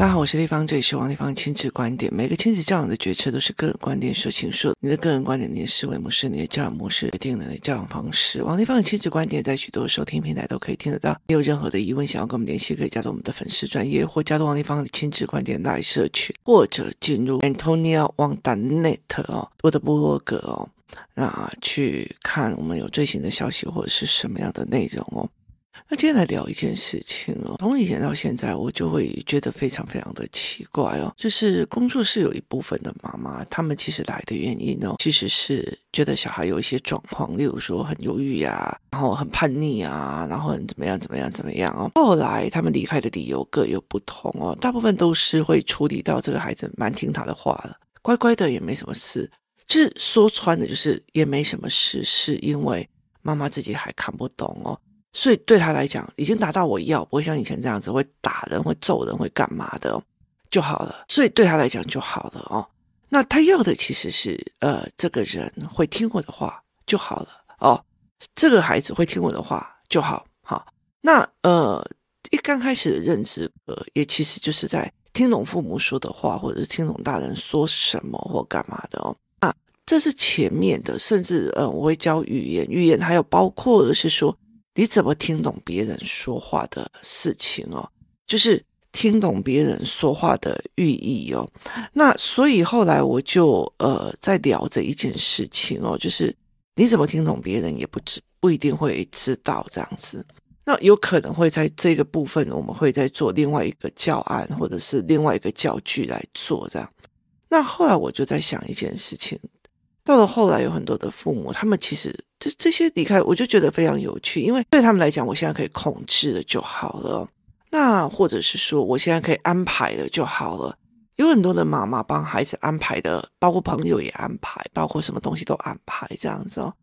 大家好，我是丽芳，这里是王丽芳亲子观点。每个亲子教养的决策都是个人观点所倾述，你的个人观点、你的思维模式、你的教养模式决定了你的教养方式。王丽芳的亲子观点在许多收听平台都可以听得到。你有任何的疑问想要跟我们联系，可以加入我们的粉丝专业，或加入王丽芳的亲子观点来社群，或者进入 Antonia Wang Net 哦，我的部落格哦，那去看我们有最新的消息或者是什么样的内容哦。那今天来聊一件事情哦，从以前到现在，我就会觉得非常非常的奇怪哦，就是工作室有一部分的妈妈，他们其实来的原因哦，其实是觉得小孩有一些状况，例如说很忧郁呀，然后很叛逆啊，然后很怎么样怎么样怎么样哦。后来他们离开的理由各有不同哦，大部分都是会处理到这个孩子蛮听他的话的，乖乖的也没什么事，就是说穿的就是也没什么事，是因为妈妈自己还看不懂哦。所以对他来讲，已经达到我要，不会像以前这样子会打人、会揍人、会干嘛的就好了。所以对他来讲就好了哦。那他要的其实是，呃，这个人会听我的话就好了哦。这个孩子会听我的话就好，好。那呃，一刚开始的认知，呃，也其实就是在听懂父母说的话，或者是听懂大人说什么或干嘛的哦。那这是前面的，甚至呃，我会教语言，语言还有包括的是说。你怎么听懂别人说话的事情哦？就是听懂别人说话的寓意哦。那所以后来我就呃在聊这一件事情哦，就是你怎么听懂别人也不知不一定会知道这样子。那有可能会在这个部分，我们会再做另外一个教案或者是另外一个教具来做这样。那后来我就在想一件事情。到了后来，有很多的父母，他们其实这这些离开，我就觉得非常有趣，因为对他们来讲，我现在可以控制了就好了。那或者是说，我现在可以安排了就好了。有很多的妈妈帮孩子安排的，包括朋友也安排，包括什么东西都安排这样子哦。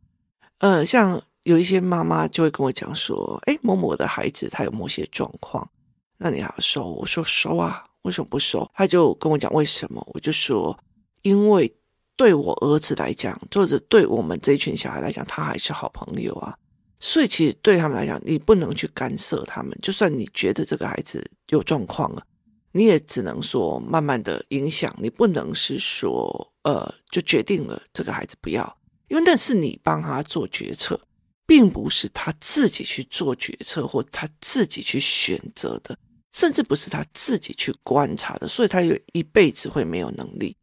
呃，像有一些妈妈就会跟我讲说，哎，某某的孩子他有某些状况，那你要收？我说收啊，为什么不收？他就跟我讲为什么？我就说因为。对我儿子来讲，或者对我们这一群小孩来讲，他还是好朋友啊。所以其实对他们来讲，你不能去干涉他们。就算你觉得这个孩子有状况了，你也只能说慢慢的影响。你不能是说，呃，就决定了这个孩子不要，因为那是你帮他做决策，并不是他自己去做决策或他自己去选择的，甚至不是他自己去观察的。所以他有一辈子会没有能力。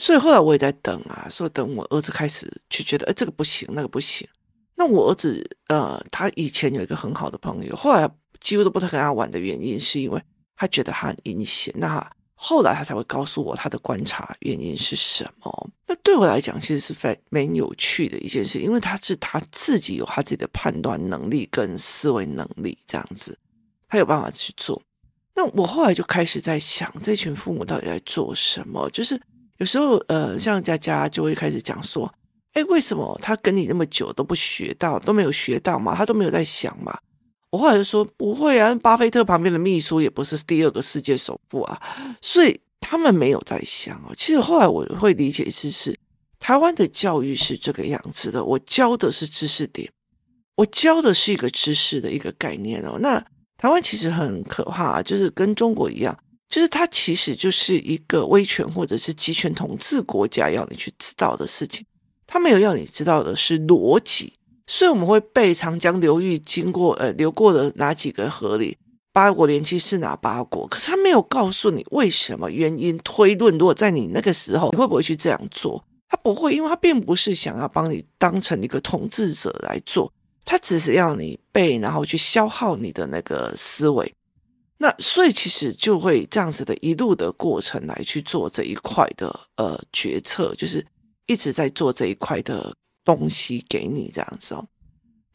所以后来我也在等啊，说等我儿子开始去觉得，哎，这个不行，那个不行。那我儿子，呃，他以前有一个很好的朋友，后来几乎都不太跟他玩的原因，是因为他觉得他很阴险。那后来他才会告诉我他的观察原因是什么。那对我来讲，其实是非常蛮有趣的一件事，因为他是他自己有他自己的判断能力跟思维能力，这样子，他有办法去做。那我后来就开始在想，这群父母到底在做什么？就是。有时候，呃，像佳佳就会开始讲说，哎，为什么他跟你那么久都不学到，都没有学到嘛？他都没有在想嘛？我后来就说不会啊，巴菲特旁边的秘书也不是第二个世界首富啊，所以他们没有在想哦。其实后来我会理解一次是，台湾的教育是这个样子的，我教的是知识点，我教的是一个知识的一个概念哦。那台湾其实很可怕，就是跟中国一样。就是它其实就是一个威权或者是集权统治国家要你去知道的事情，他没有要你知道的是逻辑，所以我们会背长江流域经过呃流过的哪几个河里，八国联军是哪八国，可是他没有告诉你为什么原因推论。如果在你那个时候，你会不会去这样做？他不会，因为他并不是想要帮你当成一个统治者来做，他只是要你背，然后去消耗你的那个思维。那所以其实就会这样子的一路的过程来去做这一块的呃决策，就是一直在做这一块的东西给你这样子哦。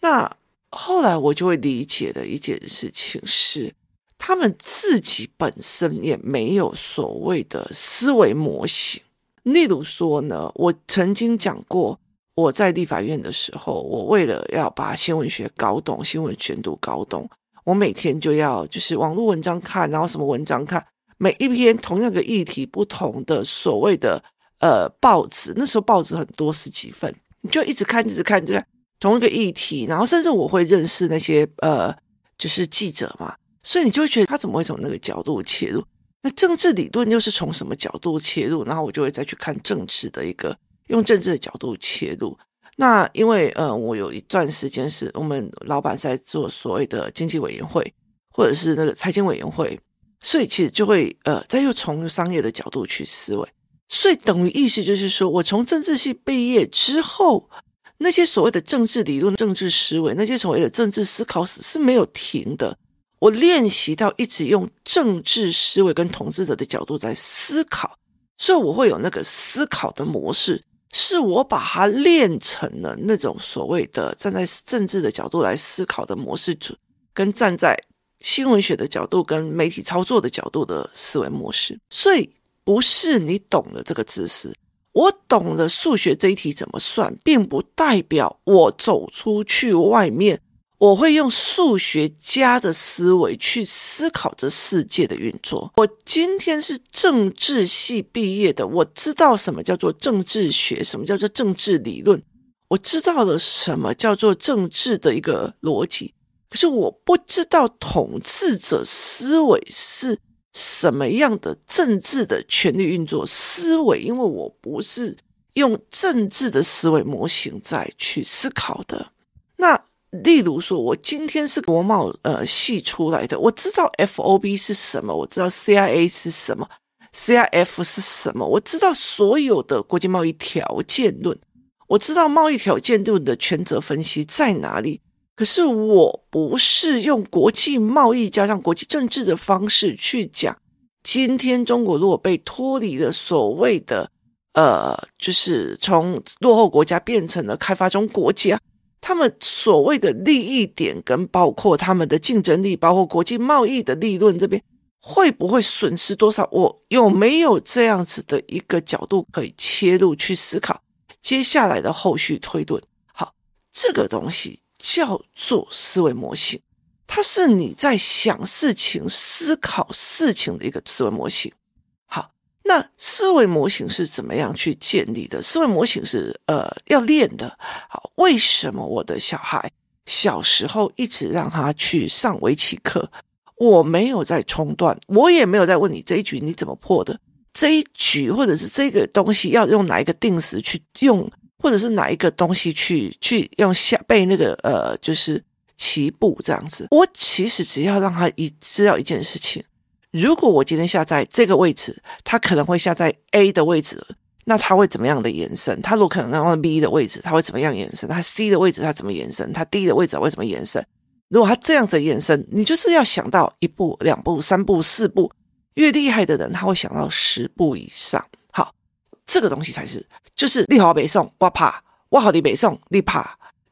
那后来我就会理解的一件事情是，他们自己本身也没有所谓的思维模型。例如说呢，我曾经讲过，我在立法院的时候，我为了要把新闻学搞懂，新闻选读搞懂。我每天就要就是网络文章看，然后什么文章看，每一篇同样的议题，不同的所谓的呃报纸，那时候报纸很多十几份，你就一直看，一直看，一直看同一个议题，然后甚至我会认识那些呃就是记者嘛，所以你就会觉得他怎么会从那个角度切入？那政治理论又是从什么角度切入？然后我就会再去看政治的一个用政治的角度切入。那因为呃，我有一段时间是我们老板在做所谓的经济委员会，或者是那个财经委员会，所以其实就会呃，再又从商业的角度去思维。所以等于意思就是说，我从政治系毕业之后，那些所谓的政治理论、政治思维，那些所谓的政治思考史是没有停的。我练习到一直用政治思维跟统治者的角度在思考，所以我会有那个思考的模式，是我把它练成了那种所谓的站在政治的角度来思考的模式，跟站在新闻学的角度跟媒体操作的角度的思维模式，所以。不是你懂了这个知识，我懂了数学这一题怎么算，并不代表我走出去外面，我会用数学家的思维去思考这世界的运作。我今天是政治系毕业的，我知道什么叫做政治学，什么叫做政治理论，我知道了什么叫做政治的一个逻辑，可是我不知道统治者思维是。什么样的政治的权力运作思维？因为我不是用政治的思维模型在去思考的。那例如说，我今天是国贸呃系出来的，我知道 FOB 是什么，我知道 CIA 是什么，CIF 是什么，我知道所有的国际贸易条件论，我知道贸易条件论的权责分析在哪里。可是我不是用国际贸易加上国际政治的方式去讲，今天中国如果被脱离了所谓的呃，就是从落后国家变成了开发中国家，他们所谓的利益点跟包括他们的竞争力，包括国际贸易的利润这边会不会损失多少？我有没有这样子的一个角度可以切入去思考接下来的后续推论？好，这个东西。叫做思维模型，它是你在想事情、思考事情的一个思维模型。那思维模型是怎么样去建立的？思维模型是呃要练的。好，为什么我的小孩小时候一直让他去上围棋课？我没有在中断，我也没有在问你这一局你怎么破的？这一局或者是这个东西要用哪一个定时去用？或者是哪一个东西去去用下背那个呃，就是棋步这样子。我其实只要让他一知道一件事情：如果我今天下在这个位置，他可能会下在 A 的位置，那他会怎么样的延伸？他如果可能让 B 的位置，他会怎么样延伸？他 C 的位置他怎么延伸？他 D 的位置会怎么延伸？如果他这样子延伸，你就是要想到一步、两步、三步、四步，越厉害的人他会想到十步以上。好这个东西才是，就是你好北宋，我怕；我好你北宋，你怕；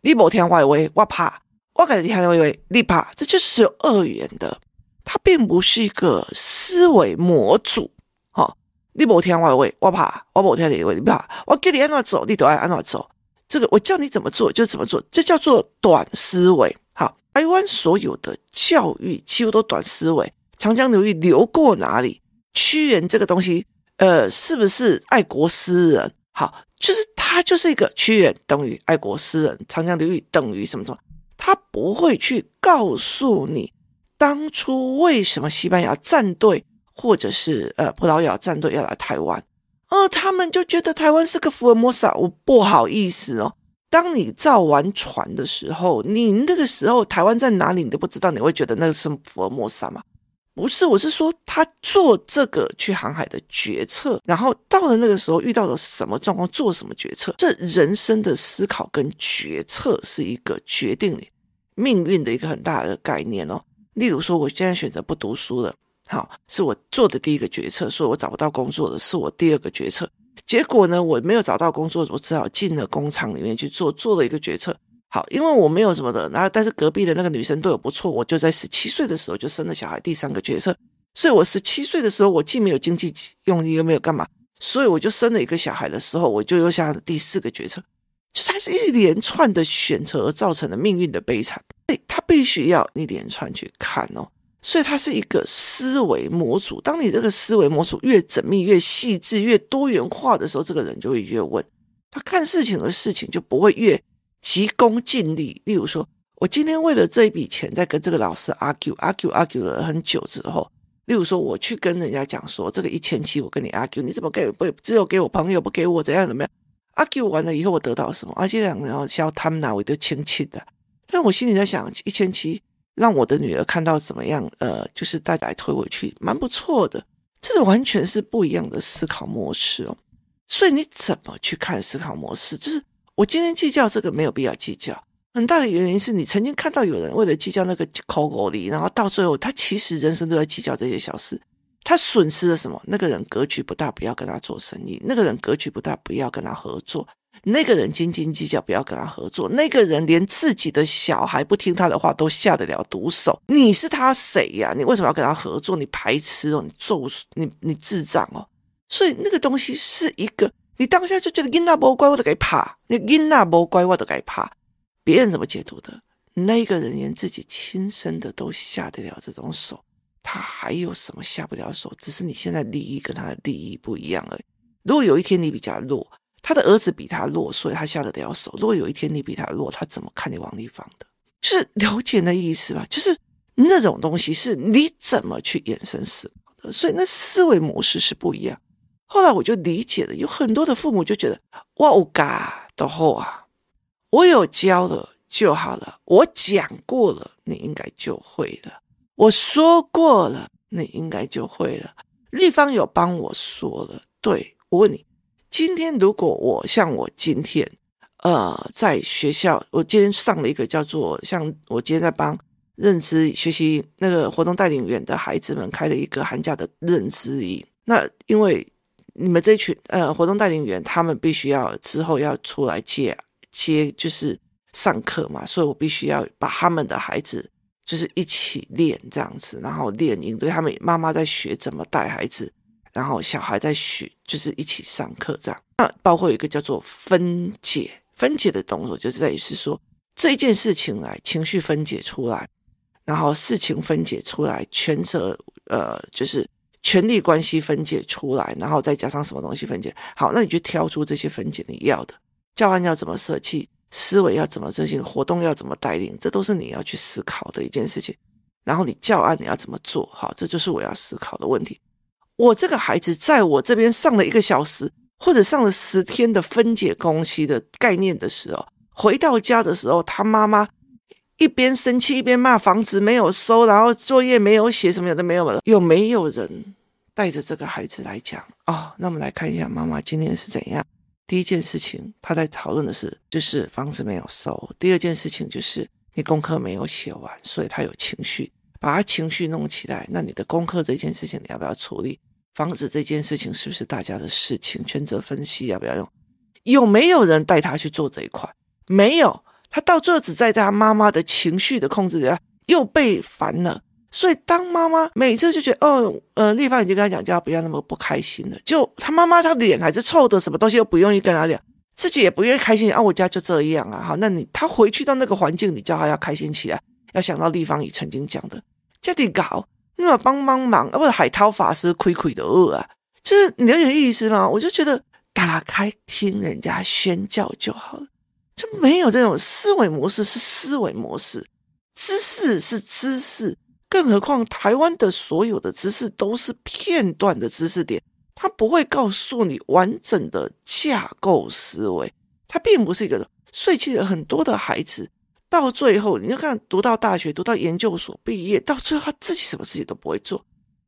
你某天外围，我怕；我改天外围，你怕。这就是有二元的，它并不是一个思维模组。哈、哦，你某天外围，我怕；我某天里围，你怕。我叫你按哪走，你都爱按哪走。这个我叫你怎么做就怎么做，这叫做短思维。好，台湾所有的教育几乎都短思维。长江流域流过哪里？屈原这个东西。呃，是不是爱国诗人？好，就是他就是一个屈原等于爱国诗人，长江流域等于什么什么？他不会去告诉你当初为什么西班牙战队或者是呃葡萄牙战队要来台湾，而他们就觉得台湾是个福尔摩沙。我不好意思哦，当你造完船的时候，你那个时候台湾在哪里你都不知道，你会觉得那个是福尔摩沙吗？不是，我是说他做这个去航海的决策，然后到了那个时候遇到了什么状况，做什么决策，这人生的思考跟决策是一个决定你命运的一个很大的概念哦。例如说，我现在选择不读书了，好，是我做的第一个决策，说我找不到工作的是我第二个决策，结果呢，我没有找到工作，我只好进了工厂里面去做，做了一个决策。好，因为我没有什么的，然后但是隔壁的那个女生对我不错，我就在十七岁的时候就生了小孩，第三个决策。所以我十七岁的时候，我既没有经济用意，又没有干嘛，所以我就生了一个小孩的时候，我就又下了第四个决策，就是它是一连串的选择而造成的命运的悲惨。对，它必须要一连串去看哦，所以它是一个思维模组。当你这个思维模组越缜密、越细致、越多元化的时候，这个人就会越问，他看事情的事情就不会越。急功近利，例如说，我今天为了这一笔钱，在跟这个老师 argue argue argue 了很久之后，例如说，我去跟人家讲说，这个一千七我跟你 argue，你怎么给不只有给我朋友不给我怎样怎么样？argue 完了以后我得到什么？而且两个人要他们哪位都亲戚的，但我心里在想，一千七让我的女儿看到怎么样？呃，就是大家推回去，蛮不错的。这是完全是不一样的思考模式哦。所以你怎么去看思考模式？就是我今天计较这个没有必要计较。很大的原因是你曾经看到有人为了计较那个抠抠里，然后到最后他其实人生都在计较这些小事，他损失了什么？那个人格局不大，不要跟他做生意；那个人格局不大，不要跟他合作；那个人斤斤计较，不要跟他合作；那个人连自己的小孩不听他的话都下得了毒手，你是他谁呀？你为什么要跟他合作？你排斥哦，你做你你智障哦！所以那个东西是一个，你当下就觉得囡仔不乖，我都该怕；你囡仔不乖，我都该怕。别人怎么解读的？那个人连自己亲生的都下得了这种手，他还有什么下不了手？只是你现在利益跟他的利益不一样而已。如果有一天你比较弱，他的儿子比他弱，所以他下得了手。如果有一天你比他弱，他怎么看你王丽芳的？就是了解那意思吧？就是那种东西是你怎么去延伸思考的，所以那思维模式是不一样。后来我就理解了，有很多的父母就觉得哇，我嘎的后啊。我有教了就好了，我讲过了，你应该就会了。我说过了，你应该就会了。丽芳有帮我说了，对，我问你，今天如果我像我今天，呃，在学校，我今天上了一个叫做像我今天在帮认知学习那个活动带领员的孩子们开了一个寒假的认知营。那因为你们这群呃活动带领员，他们必须要之后要出来接。接就是上课嘛，所以我必须要把他们的孩子就是一起练这样子，然后练营对，他们妈妈在学怎么带孩子，然后小孩在学，就是一起上课这样。那包括有一个叫做分解，分解的动作就是在于是说这件事情来情绪分解出来，然后事情分解出来，权责呃就是权力关系分解出来，然后再加上什么东西分解。好，那你就挑出这些分解你要的。教案要怎么设计，思维要怎么执行，活动要怎么带领，这都是你要去思考的一件事情。然后你教案你要怎么做好，这就是我要思考的问题。我这个孩子在我这边上了一个小时，或者上了十天的分解工期的概念的时候，回到家的时候，他妈妈一边生气一边骂房子没有收，然后作业没有写，什么有的没有了。有没有人带着这个孩子来讲？哦，那我们来看一下妈妈今天是怎样。第一件事情，他在讨论的是，就是房子没有收。第二件事情就是你功课没有写完，所以他有情绪，把他情绪弄起来。那你的功课这件事情你要不要处理？房子这件事情是不是大家的事情？权责分析要不要用？有没有人带他去做这一块？没有，他到最后只在他妈妈的情绪的控制下又被烦了。所以，当妈妈每次就觉得，哦，呃，丽芳已经跟他讲，叫他不要那么不开心了。就他妈妈，他脸还是臭的，什么东西又不愿意跟他讲，自己也不愿意开心。啊，我家就这样啊，好，那你他回去到那个环境，你叫他要开心起来，要想到丽芳也曾经讲的，叫你搞，那么帮帮忙，啊，不是海涛法师亏亏的饿啊，就是你有点意思吗？我就觉得打开听人家宣教就好了，就没有这种思维模式是思维模式，知识是知识。更何况，台湾的所有的知识都是片段的知识点，它不会告诉你完整的架构思维，它并不是一个。所以，其实很多的孩子到最后，你就看读到大学、读到研究所毕业，到最后他自己什么事情都不会做，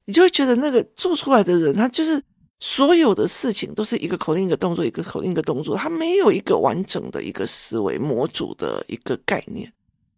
你就会觉得那个做出来的人，他就是所有的事情都是一个口令一个动作，一个口令一个动作，他没有一个完整的一个思维模组的一个概念。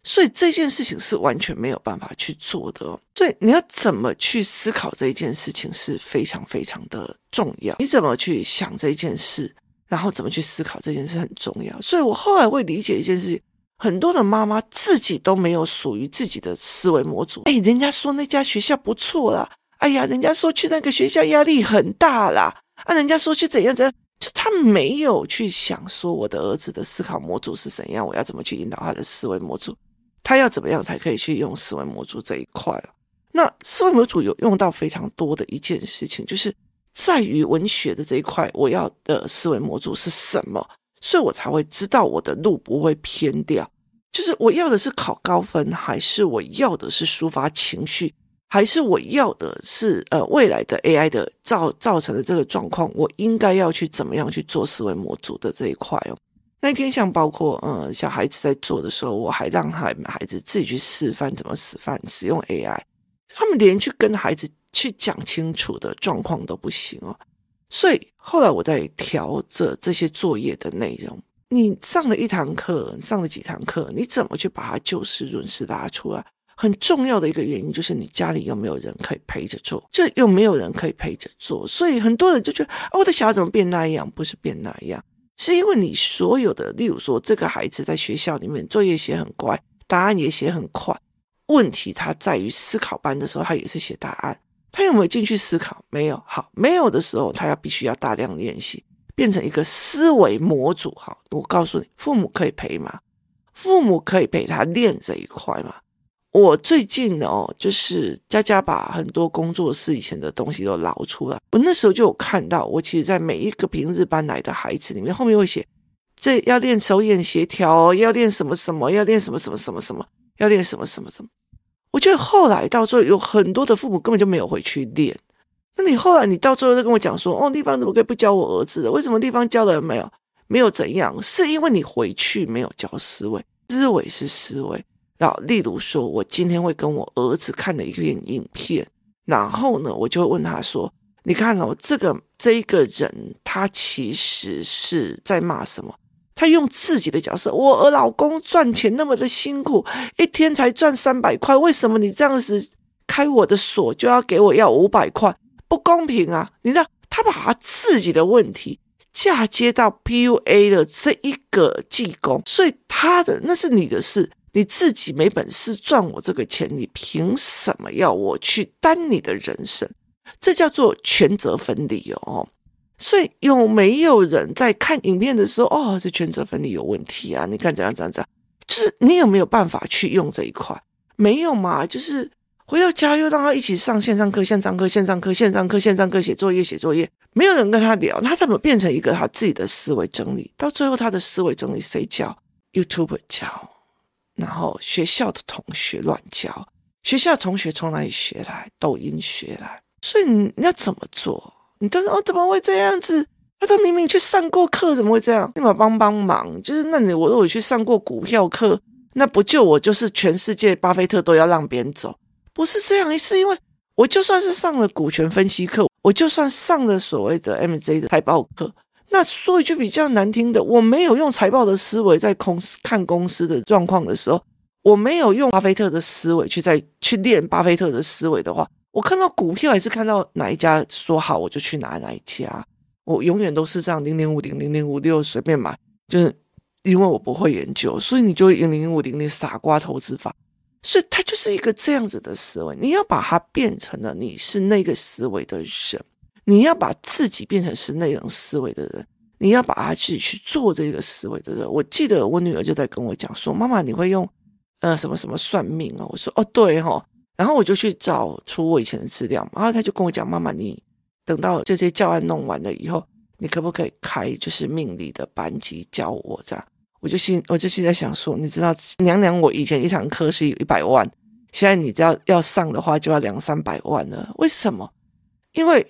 所以这件事情是完全没有办法去做的哦。所以你要怎么去思考这一件事情是非常非常的重要。你怎么去想这件事，然后怎么去思考这件事很重要。所以我后来会理解一件事情：很多的妈妈自己都没有属于自己的思维模组。哎，人家说那家学校不错啦，哎呀，人家说去那个学校压力很大啦，啊，人家说去怎样怎样，就他没有去想说我的儿子的思考模组是怎样，我要怎么去引导他的思维模组。他要怎么样才可以去用思维模组这一块啊？那思维模组有用到非常多的一件事情，就是在于文学的这一块，我要的思维模组是什么？所以我才会知道我的路不会偏掉。就是我要的是考高分，还是我要的是抒发情绪？还是我要的是呃未来的 AI 的造造成的这个状况，我应该要去怎么样去做思维模组的这一块哦。那天像包括呃小孩子在做的时候，我还让孩孩子自己去示范怎么示范使用 AI，他们连去跟孩子去讲清楚的状况都不行哦。所以后来我在调这这些作业的内容。你上了一堂课，上了几堂课，你怎么去把它就事论事拉出来？很重要的一个原因就是你家里有没有人可以陪着做，这又没有人可以陪着做，所以很多人就觉得啊，我的小孩怎么变那样？不是变那样，是因为你所有的，例如说这个孩子在学校里面作业写很乖，答案也写很快，问题他在于思考班的时候，他也是写答案，他有没有进去思考？没有。好，没有的时候，他要必须要大量练习，变成一个思维模组。好，我告诉你，父母可以陪吗？父母可以陪他练这一块吗？我最近哦，就是佳佳把很多工作室以前的东西都捞出来。我那时候就有看到，我其实，在每一个平日班来的孩子里面，后面会写，这要练手眼协调，要练什么什么，要练什么什么什么什么，要练什么什么什么。我觉得后来到最后，有很多的父母根本就没有回去练。那你后来你到最后都跟我讲说，哦，地方怎么可以不教我儿子的？为什么地方教了没有？没有怎样？是因为你回去没有教思维，思维是思维。然后，例如说，我今天会跟我儿子看的一个影片，然后呢，我就会问他说：“你看哦，这个这一个人，他其实是在骂什么？他用自己的角色，我儿老公赚钱那么的辛苦，一天才赚三百块，为什么你这样子开我的锁就要给我要五百块？不公平啊！你知道，他把他自己的问题嫁接到 PUA 的这一个技工，所以他的那是你的事。”你自己没本事赚我这个钱，你凭什么要我去担你的人生？这叫做权责分离哦。所以有没有人在看影片的时候，哦，这权责分离有问题啊？你看怎样怎样怎样？就是你有没有办法去用这一块？没有嘛？就是回到家又让他一起上线上课、线上课、线上课、线上课、线上课写作业、写作业，没有人跟他聊，他怎么变成一个他自己的思维整理？到最后，他的思维整理谁教？YouTube 教。然后学校的同学乱教，学校同学从哪里学来？抖音学来。所以你要怎么做？你都说哦，怎么会这样子？他都明明去上过课，怎么会这样？你们帮帮忙。就是那你我如果去上过股票课，那不就我就是全世界巴菲特都要让别人走？不是这样，是因为我就算是上了股权分析课，我就算上了所谓的 MJ 的财报课。那说一句比较难听的，我没有用财报的思维在公司看公司的状况的时候，我没有用巴菲特的思维去再去练巴菲特的思维的话，我看到股票还是看到哪一家说好我就去拿哪一家，我永远都是这样零零五零零零五六随便买，就是因为我不会研究，所以你就零零五零零傻瓜投资法，所以它就是一个这样子的思维，你要把它变成了你是那个思维的人。你要把自己变成是那种思维的人，你要把他自己去做这个思维的人。我记得我女儿就在跟我讲说：“妈妈，你会用呃什么什么算命哦？”我说：“哦，对哈。”然后我就去找出我以前的资料，然后他就跟我讲：“妈妈，你等到这些教案弄完了以后，你可不可以开就是命理的班级教我这样？”我就心我就心在想说：“你知道娘娘，我以前一堂课是一百万，现在你只要要上的话就要两三百万了，为什么？因为。”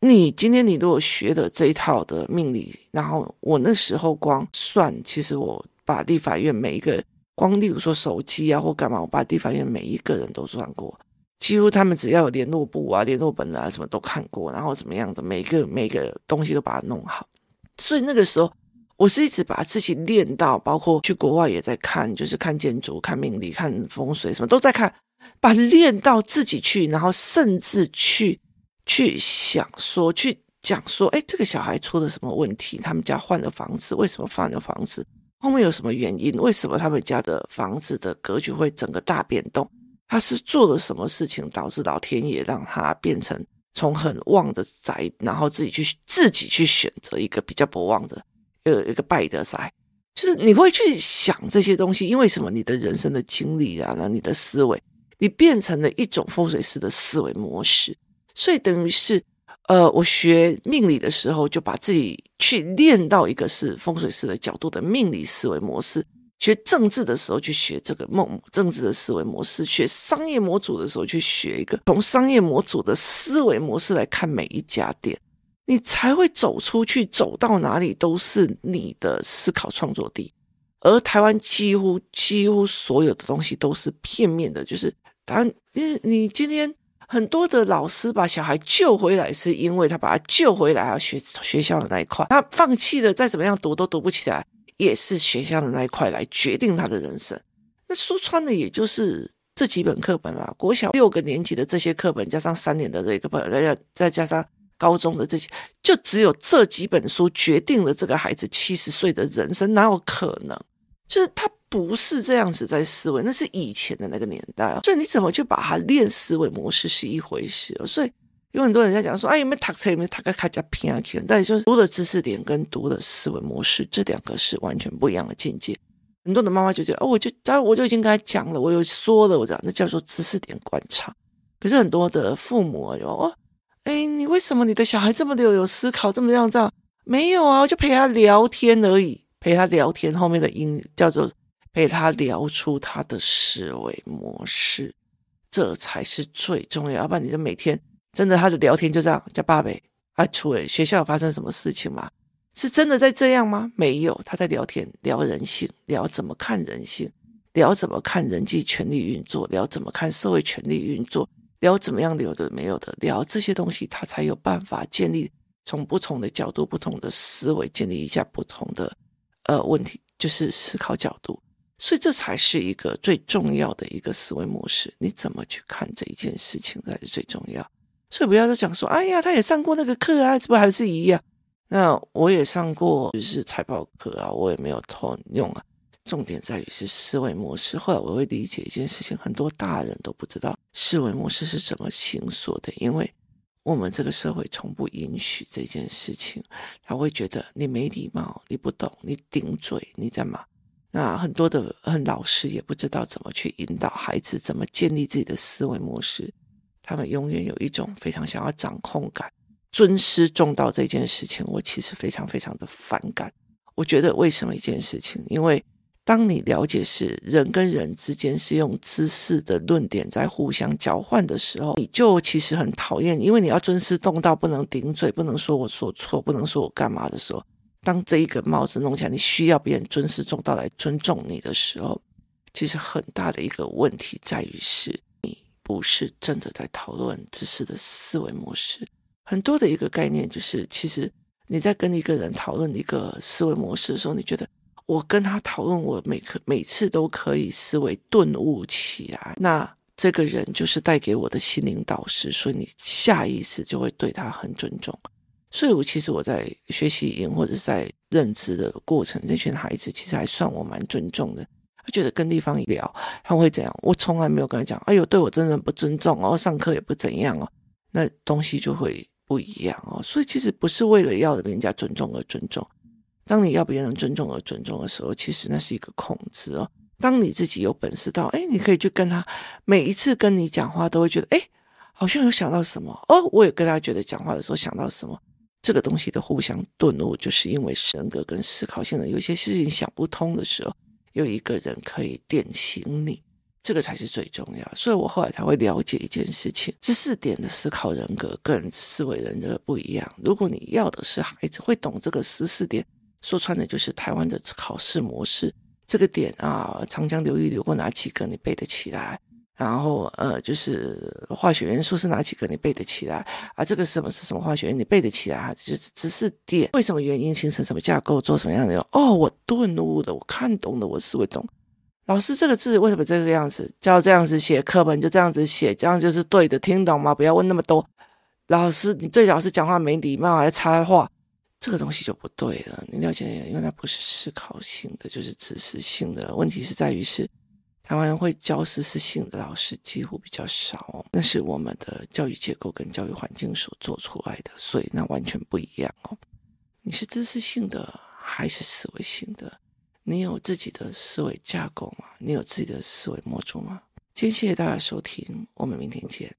你今天你如果学的这一套的命理，然后我那时候光算，其实我把立法院每一个光，例如说手机啊或干嘛，我把立法院每一个人都算过，几乎他们只要有联络簿啊、联络本啊什么都看过，然后怎么样的，每个每个东西都把它弄好。所以那个时候，我是一直把自己练到，包括去国外也在看，就是看建筑、看命理、看风水，什么都在看，把练到自己去，然后甚至去。去想说，去讲说，哎，这个小孩出了什么问题？他们家换了房子，为什么换了房子？后面有什么原因？为什么他们家的房子的格局会整个大变动？他是做了什么事情导致老天爷让他变成从很旺的宅，然后自己去自己去选择一个比较不旺的，呃，一个败的宅？就是你会去想这些东西，因为什么？你的人生的经历啊，那你的思维，你变成了一种风水师的思维模式。所以等于是，呃，我学命理的时候，就把自己去练到一个是风水师的角度的命理思维模式，学政治的时候去学这个梦政治的思维模式，学商业模组的时候去学一个从商业模组的思维模式来看每一家店，你才会走出去，走到哪里都是你的思考创作地。而台湾几乎几乎所有的东西都是片面的，就是当，你你今天很多的老师把小孩救回来，是因为他把他救回来啊，学学校的那一块，他放弃了再怎么样读都读不起来。也是学校的那一块来决定他的人生。那说穿了，也就是这几本课本啊，国小六个年级的这些课本，加上三年的这个本，再再加上高中的这些，就只有这几本书决定了这个孩子七十岁的人生，哪有可能？就是他不是这样子在思维，那是以前的那个年代啊。所以你怎么去把它练思维模式是一回事啊。所以。有很多人在讲说，哎，有没有读册？有没有读个卡加拼啊？但是就是读的知识点跟读的思维模式，这两个是完全不一样的境界。很多的妈妈就觉得，哦，我就，我就已经跟他讲了，我有说了，我讲，那叫做知识点观察。可是很多的父母有哦，哎，你为什么你的小孩这么的有思考，这么这样这样？没有啊，我就陪他聊天而已，陪他聊天。后面的音叫做陪他聊出他的思维模式，这才是最重要。要不然你就每天。真的，他的聊天就这样叫爸爸啊，出诶，学校发生什么事情吗？是真的在这样吗？没有，他在聊天，聊人性，聊怎么看人性，聊怎么看人际权力运作，聊怎么看社会权力运作，聊怎么样有的没有的，聊这些东西，他才有办法建立从不同的角度、不同的思维，建立一下不同的呃问题，就是思考角度。所以这才是一个最重要的一个思维模式。你怎么去看这一件事情才是最重要。所以不要再讲说，哎呀，他也上过那个课啊，这不还是一样？那我也上过，就是财报课啊，我也没有偷用啊。重点在于是思维模式。后来我会理解一件事情，很多大人都不知道思维模式是怎么形塑的，因为我们这个社会从不允许这件事情。他会觉得你没礼貌，你不懂，你顶嘴，你在骂。那很多的很老师也不知道怎么去引导孩子，怎么建立自己的思维模式。他们永远有一种非常想要掌控感，尊师重道这件事情，我其实非常非常的反感。我觉得为什么一件事情？因为当你了解是人跟人之间是用知识的论点在互相交换的时候，你就其实很讨厌，因为你要尊师重道，不能顶嘴，不能说我说错，不能说我干嘛的时候，当这一个帽子弄起来，你需要别人尊师重道来尊重你的时候，其实很大的一个问题在于是你。不是真的在讨论知识的思维模式，很多的一个概念就是，其实你在跟一个人讨论一个思维模式的时候，你觉得我跟他讨论，我每可每次都可以思维顿悟起来，那这个人就是带给我的心灵导师，所以你下意识就会对他很尊重。所以，我其实我在学习营或者在认知的过程，这群孩子其实还算我蛮尊重的。他觉得跟地方一聊，他会怎样？我从来没有跟他讲，哎呦，对我真的不尊重哦，上课也不怎样哦，那东西就会不一样哦。所以其实不是为了要人家尊重而尊重，当你要别人尊重而尊重的时候，其实那是一个控制哦。当你自己有本事到，哎，你可以去跟他，每一次跟你讲话都会觉得，哎，好像有想到什么哦。我也跟他觉得讲话的时候想到什么，这个东西的互相顿悟，就是因为人格跟思考性的有些事情想不通的时候。有一个人可以点醒你，这个才是最重要。所以我后来才会了解一件事情：知识点的思考人格跟思维人格不一样。如果你要的是孩子会懂这个知识点，说穿的就是台湾的考试模式，这个点啊，长江流域流过哪几个，你背得起来。然后呃，就是化学元素是哪几个？你背得起来啊？这个什么是什么化学？你背得起来啊？就是知识点，为什么原因形成什么架构，做什么样的？哦，我顿悟的，我看懂了，我思维懂。老师这个字为什么这个样子？叫这样子写课本，就这样子写，这样就是对的，听懂吗？不要问那么多。老师，你最好是讲话没礼貌，还插话，这个东西就不对了。你了解？因为它不是思考性的，就是知识性的。问题是在于是。台湾会教知识性的老师几乎比较少，那是我们的教育结构跟教育环境所做出来的，所以那完全不一样哦。你是知识性的还是思维性的？你有自己的思维架构吗？你有自己的思维模组吗？今天谢谢大家收听，我们明天见。